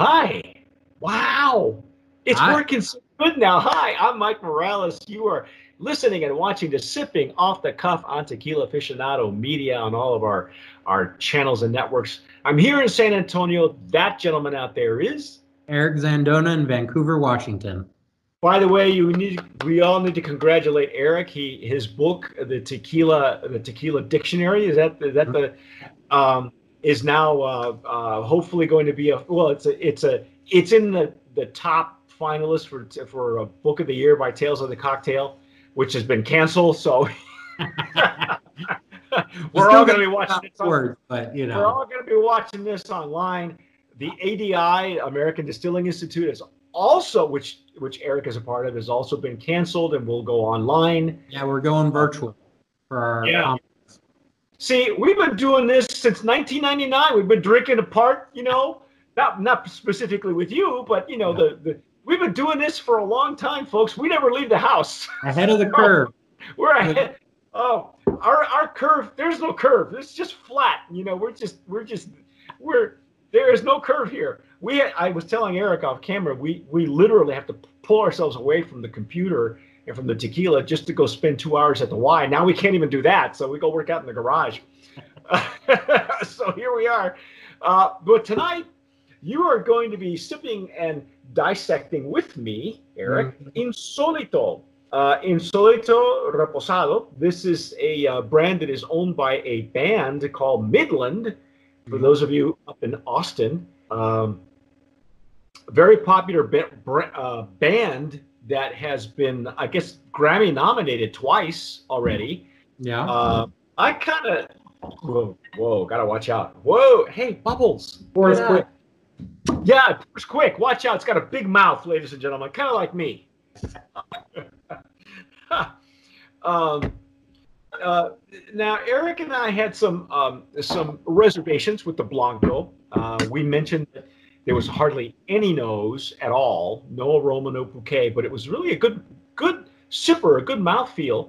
Hi. Wow. It's Hi. working so good now. Hi, I'm Mike Morales. You are listening and watching to Sipping Off the Cuff on Tequila Aficionado Media on all of our, our channels and networks. I'm here in San Antonio. That gentleman out there is. Eric Zandona in Vancouver, Washington. By the way, you need we all need to congratulate Eric. He his book, the Tequila the Tequila Dictionary, is that is that the um, is now uh, uh, hopefully going to be a well. It's a it's a it's in the the top finalist for for a book of the year by Tales of the Cocktail, which has been canceled. So we're all going to be watching this. Words, but you know, we're all going to be watching this online. The ADI, American Distilling Institute, is also, which which Eric is a part of, has also been canceled and will go online. yeah, we're going virtual for our. Yeah. com- See, we've been doing this since 1999. We've been drinking apart, you know, not not specifically with you, but you know, the, the we've been doing this for a long time, folks. We never leave the house. ahead of the curve. We're ahead. Oh, our our curve. There's no curve. It's just flat. You know, we're just we're just we're there is no curve here. We I was telling Eric off camera. We we literally have to pull ourselves away from the computer from the tequila just to go spend two hours at the Y. Now we can't even do that, so we go work out in the garage. so here we are. Uh, but tonight you are going to be sipping and dissecting with me, Eric, Insolito. Uh, Insolito Reposado. This is a uh, brand that is owned by a band called Midland. For those of you up in Austin, um, very popular ba- br- uh, band that has been, I guess, Grammy nominated twice already. Yeah. Uh, I kind of, whoa, whoa, gotta watch out. Whoa, hey, bubbles. Us Yeah. quick. Yeah, it's quick. Watch out. It's got a big mouth, ladies and gentlemen, kind of like me. um, uh, now, Eric and I had some um, some reservations with the Blanco. Uh, we mentioned that there was hardly any nose at all, no aroma, no bouquet, but it was really a good good sipper, a good mouthfeel.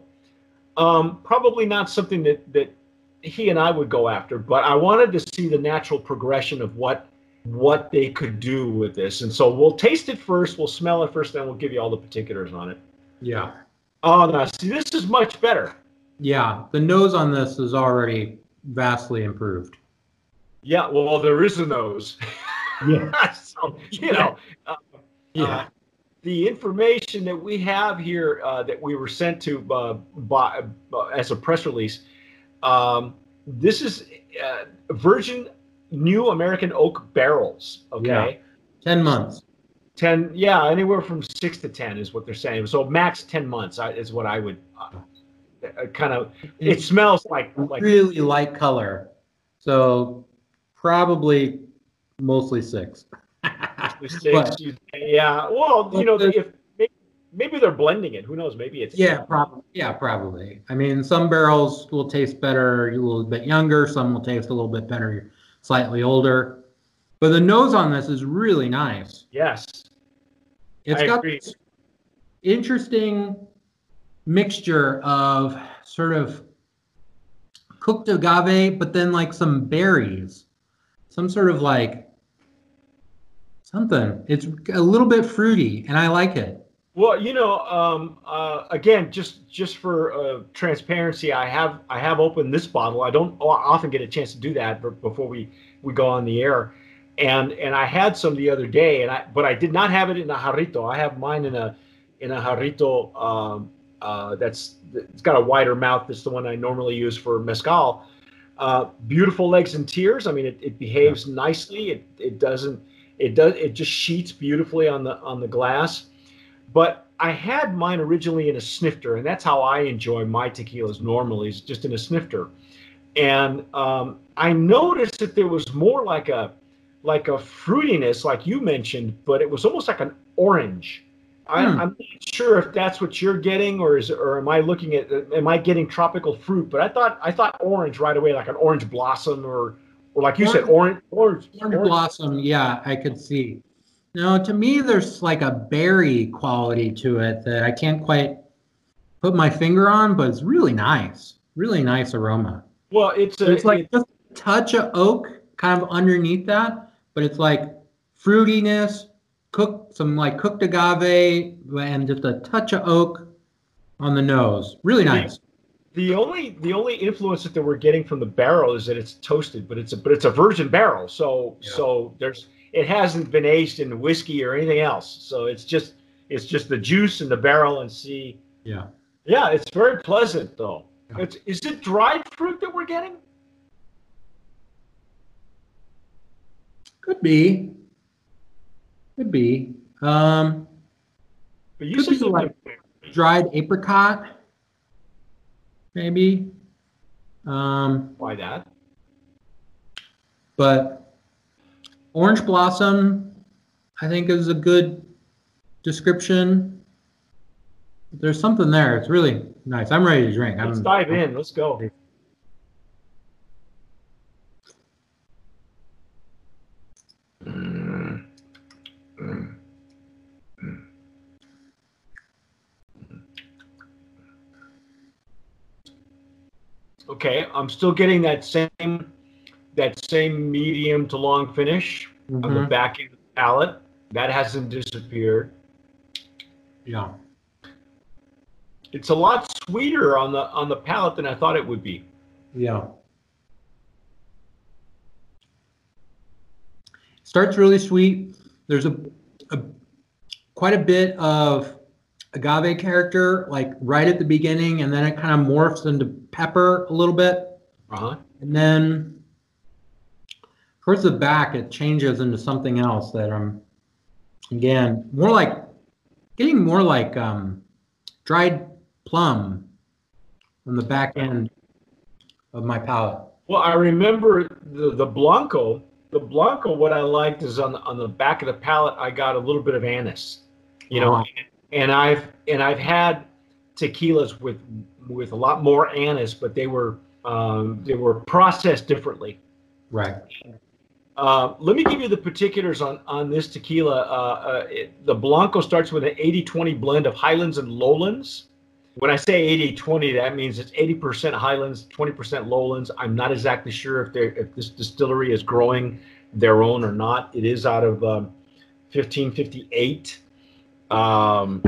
Um, probably not something that that he and I would go after, but I wanted to see the natural progression of what what they could do with this. And so we'll taste it first, we'll smell it first, then we'll give you all the particulars on it. Yeah. Oh, no, see, this is much better. Yeah. The nose on this is already vastly improved. Yeah, well, there is a nose. Yeah. so, you know, uh, uh, the information that we have here uh, that we were sent to uh, by, uh, as a press release, um, this is uh, Virgin New American Oak barrels. Okay. 10 months. 10 yeah anywhere from 6 to 10 is what they're saying so max 10 months is what i would kind of it smells like like really light color. So probably mostly six. six, but- yeah well you know if maybe, maybe they're blending it who knows maybe it's Yeah, probably. Yeah, probably. I mean, some barrels will taste better a little bit younger. Some will taste a little bit better, slightly older. But the nose on this is really nice. yes It's I got agree. this interesting mixture of sort of cooked agave, but then like some berries, some sort of like something. It's a little bit fruity, and I like it. well you know um uh again just just for uh transparency i have i have opened this bottle. I don't often get a chance to do that before we we go on the air. And and i had some the other day and i but i did not have it in a jarrito. I have mine in a in a jarrito um uh that's it's got a wider mouth. That's the one i normally use for mezcal. Uh beautiful legs and tears. I mean it, it behaves nicely. It it doesn't it does it just sheets beautifully on the on the glass but I had mine originally in a snifter, and that's how I enjoy my tequilas normally, is just in a snifter. And um, I noticed that there was more like a like a fruitiness, like you mentioned, but it was almost like an orange. I, Hmm. I'm not sure if that's what you're getting, or is or am I looking at am I getting tropical fruit? But I thought I thought orange right away, like an orange blossom, or or like you said, orange orange. Orange blossom, yeah, I could see. No, to me, there's like a berry quality to it that I can't quite put my finger on, but it's really nice. Really nice aroma. Well, it's a, It's like just a touch of oak kind of underneath that, but it's like fruitiness, cooked some like cooked agave, and just a touch of oak on the nose. Really nice. The only the only influence that we're getting from the barrel is that it's toasted, but it's a but it's a virgin barrel, so Yeah. so there's it hasn't been aged in whiskey or anything else. So it's just it's just the juice in the barrel and see. Yeah. Yeah, it's very pleasant though. Yeah. It's is it dried fruit that we're getting? Could be. Could be. Um, But you Could be like- dried apricot, maybe. Um, why that? but orange blossom, I think, is a good description. There's something there. It's really nice. I'm ready to drink. Let's I'm, dive in. Let's go. Okay, I'm still getting that same that same medium to long finish on the Mhm. back end of the palate. That hasn't disappeared. Yeah. It's a lot sweeter on the on the palate than I thought it would be. Yeah. Starts really sweet. There's a, a quite a bit of agave character, like right at the beginning, and then it kind of morphs into pepper a little bit, Uh-huh. and then towards the back it changes into something else that I'm again more like getting more like um, dried plum on the back end of my palate. Well, I remember the the blanco. The blanco, what I liked is on the on the back of the palate, I got a little bit of anise, you know, Uh-huh. And I've and I've had tequilas with with a lot more anise, but they were um, they were processed differently. Right. Uh, let me give you the particulars on on this tequila. Uh, uh, it, the blanco starts with an 80-20 blend of highlands and lowlands. When I say 80-20, that means it's 80% highlands, 20% lowlands. I'm not exactly sure if they if this distillery is growing their own or not. It is out of um, 1558. Um,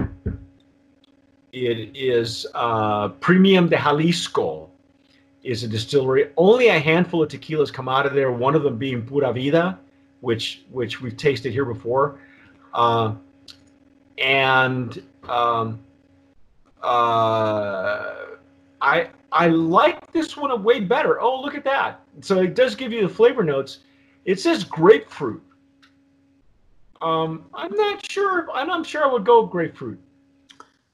it is uh, Premium de Jalisco is a distillery. Only a handful of tequilas come out of there. One of them being Pura Vida, which which we've tasted here before, uh, and um, uh, I I like this one a way better. Oh, look at that! So it does give you the flavor notes. It says grapefruit. Um, I'm not sure. And I'm not sure I would go grapefruit.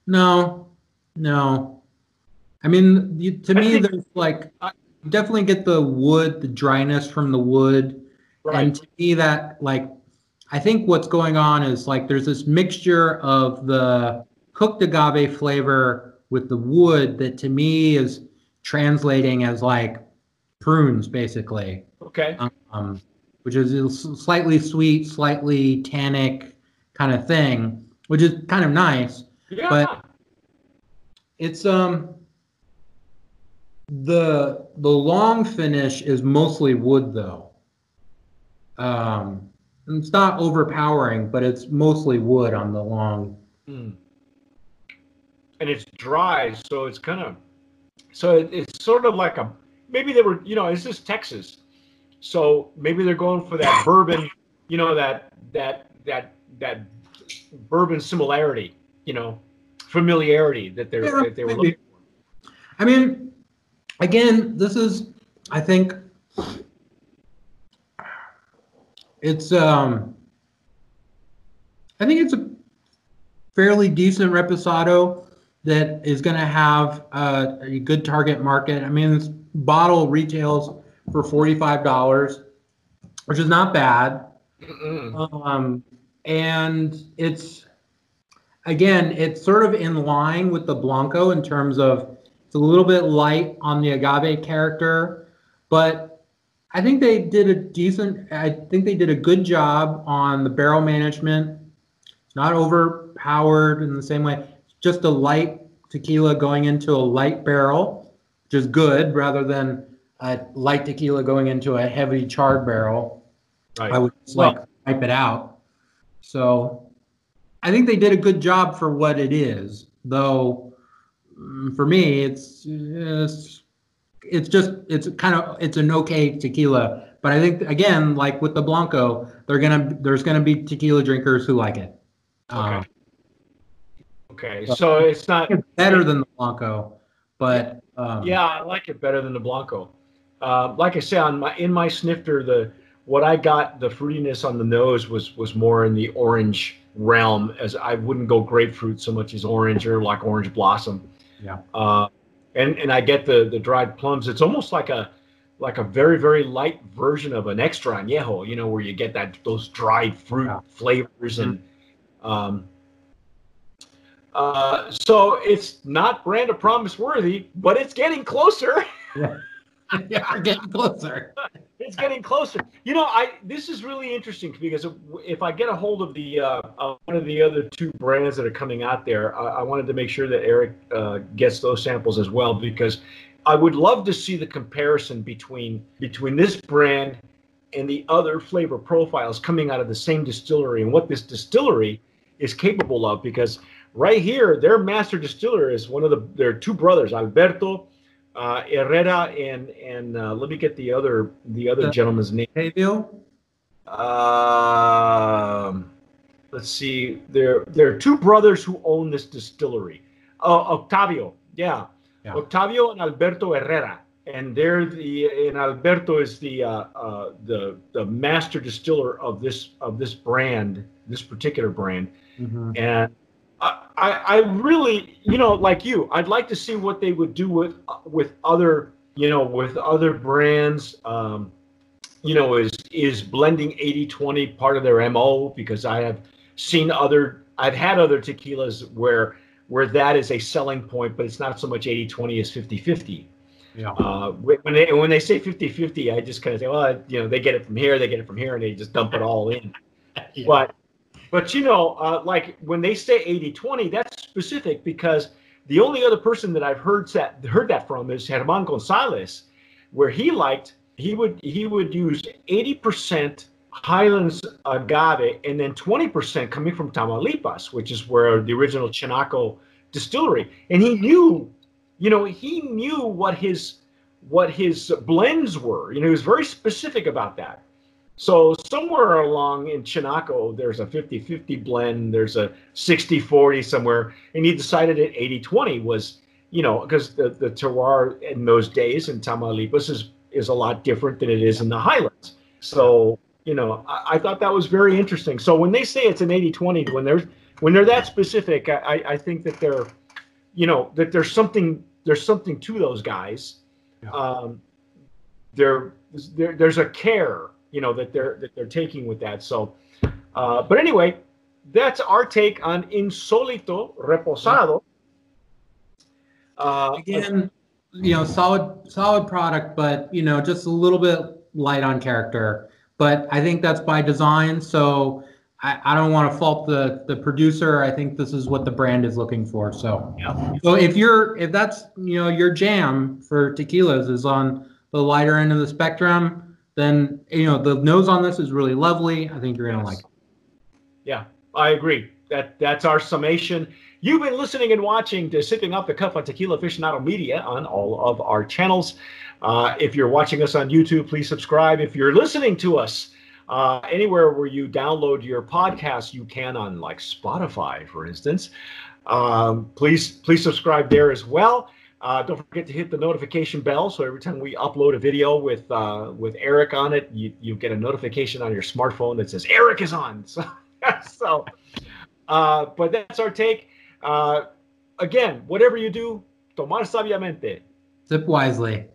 No, no. I mean, you, to I me, there's like I- definitely get the wood, the dryness from the wood, and to me, that like I think what's going on is like there's this mixture of the cooked agave flavor with the wood that to me is translating as like prunes, basically. Okay. um, which is slightly sweet, slightly tannic kind of thing, which is kind of nice. Yeah. But- It's um the the long finish is mostly wood though. Um, and it's not overpowering, but it's mostly wood on the long. Mm. And it's dry, so it's kind of, so it, it's sort of like a, maybe they were, you know, this is Texas, so maybe they're going for that bourbon, you know, that that that that bourbon similarity, you know, familiarity that they're Yeah, that they were maybe. looking for. I mean, again, this is I think it's um I think it's a fairly decent reposado that is going to have uh, a good target market. I mean, this bottle retails for forty-five dollars, which is not bad. Um, and it's again, it's sort of in line with the Blanco in terms of it's a little bit light on the agave character, but I think they did a decent. I think they did a good job on the barrel management. It's not overpowered in the same way. It's just a light tequila going into a light barrel, which is good, rather than a light tequila going into a heavy charred barrel. Right. I would just Well- like wipe it out. So I think they did a good job for what it is, though mm, for me it's it's, it's just it's kind of it's an okay tequila. But I think again, like with the Blanco, they're gonna there's gonna be tequila drinkers who like it. Okay. Um, okay, so it's not it's better than the Blanco, but um, yeah, I like it better than the Blanco. Uh, like I said, on my in my snifter, the what I got the fruitiness on the nose was was more in the orange realm, as I wouldn't go grapefruit so much as orange or like orange blossom. Yeah. Uh, and and I get the the dried plums. It's almost like a like a very very light version of an extra añejo, you know, where you get that those dried fruit yeah. flavors and. Um, uh, so it's not brand of promise worthy, but it's getting closer. yeah, yeah getting closer. it's getting closer. You know, I this is really interesting because if I get a hold of the uh, one of the other two brands that are coming out there, I, I wanted to make sure that Eric uh, gets those samples as well because I would love to see the comparison between between this brand and the other flavor profiles coming out of the same distillery and what this distillery is capable of because right here their master distiller is one of the their two brothers Alberto uh, Herrera and and uh, let me get the other the other uh, gentleman's name. Hayville. Um, let's see. There there are two brothers who own this distillery. Uh, Octavio, yeah. yeah. Octavio and Alberto Herrera, and they're the and Alberto is the uh, uh, the the master distiller of this of this brand, this particular brand, mm-hmm. and I, I really, you know, like you, I'd like to see what they would do with with other, you know, with other brands. Um, you know, is is blending 80-20 part of their MO? Because I have seen other, I've had other tequilas where where that is a selling point, but it's not so much 80-20 as 50-50. Yeah. Uh, when they when they say 50-50, I just kind of say, well, you know, they get it from here, they get it from here, and they just dump it all in. yeah. But but you know, uh, like when they say 80-20, that's specific because the only other person that I've heard that heard that from is Germán Gonzalez, where he liked he would he would use 80% Highlands agave and then 20% coming from Tamaulipas, which is where the original Chinaco distillery. And he knew, you know, he knew what his what his blends were. You know, he was very specific about that. So somewhere along in Chinaco, there's a 50-50 blend, there's a 60-40 somewhere, and he decided at 80-20 was, you know, because the, the terroir in those days in Tamaulipas is is a lot different than it is in the highlands. So, you know, I, I thought that was very interesting. So when they say it's an 80-20, when they're when they're that specific, I, I think that they're, you know, that there's something there's something to those guys. Yeah. Um, there, there there's a care you know that they're that they're taking with that. So, uh, but anyway, that's our take on Insolito Reposado. Uh, Again, you know, solid solid product, but you know, just a little bit light on character. But I think that's by design. So I, I don't want to fault the the producer. I think this is what the brand is looking for. So yeah. So if you're if that's you know your jam for tequilas is on the lighter end of the spectrum, then you know the nose on this is really lovely. I think you're gonna yes. like it. Yeah, I agree. That that's our summation. You've been listening and watching to Sipping Off the Cuff on Tequila Aficionado Media on all of our channels. Uh, if you're watching us on YouTube, please subscribe. If you're listening to us uh, anywhere where you download your podcast, you can on like Spotify, for instance. Um, please please subscribe there as well. Uh, don't forget to hit the notification bell so every time we upload a video with uh, with Eric on it, you, you get a notification on your smartphone that says Eric is on. So, so uh, but that's our take. Uh, again, whatever you do, tomar sabiamente. Sip wisely.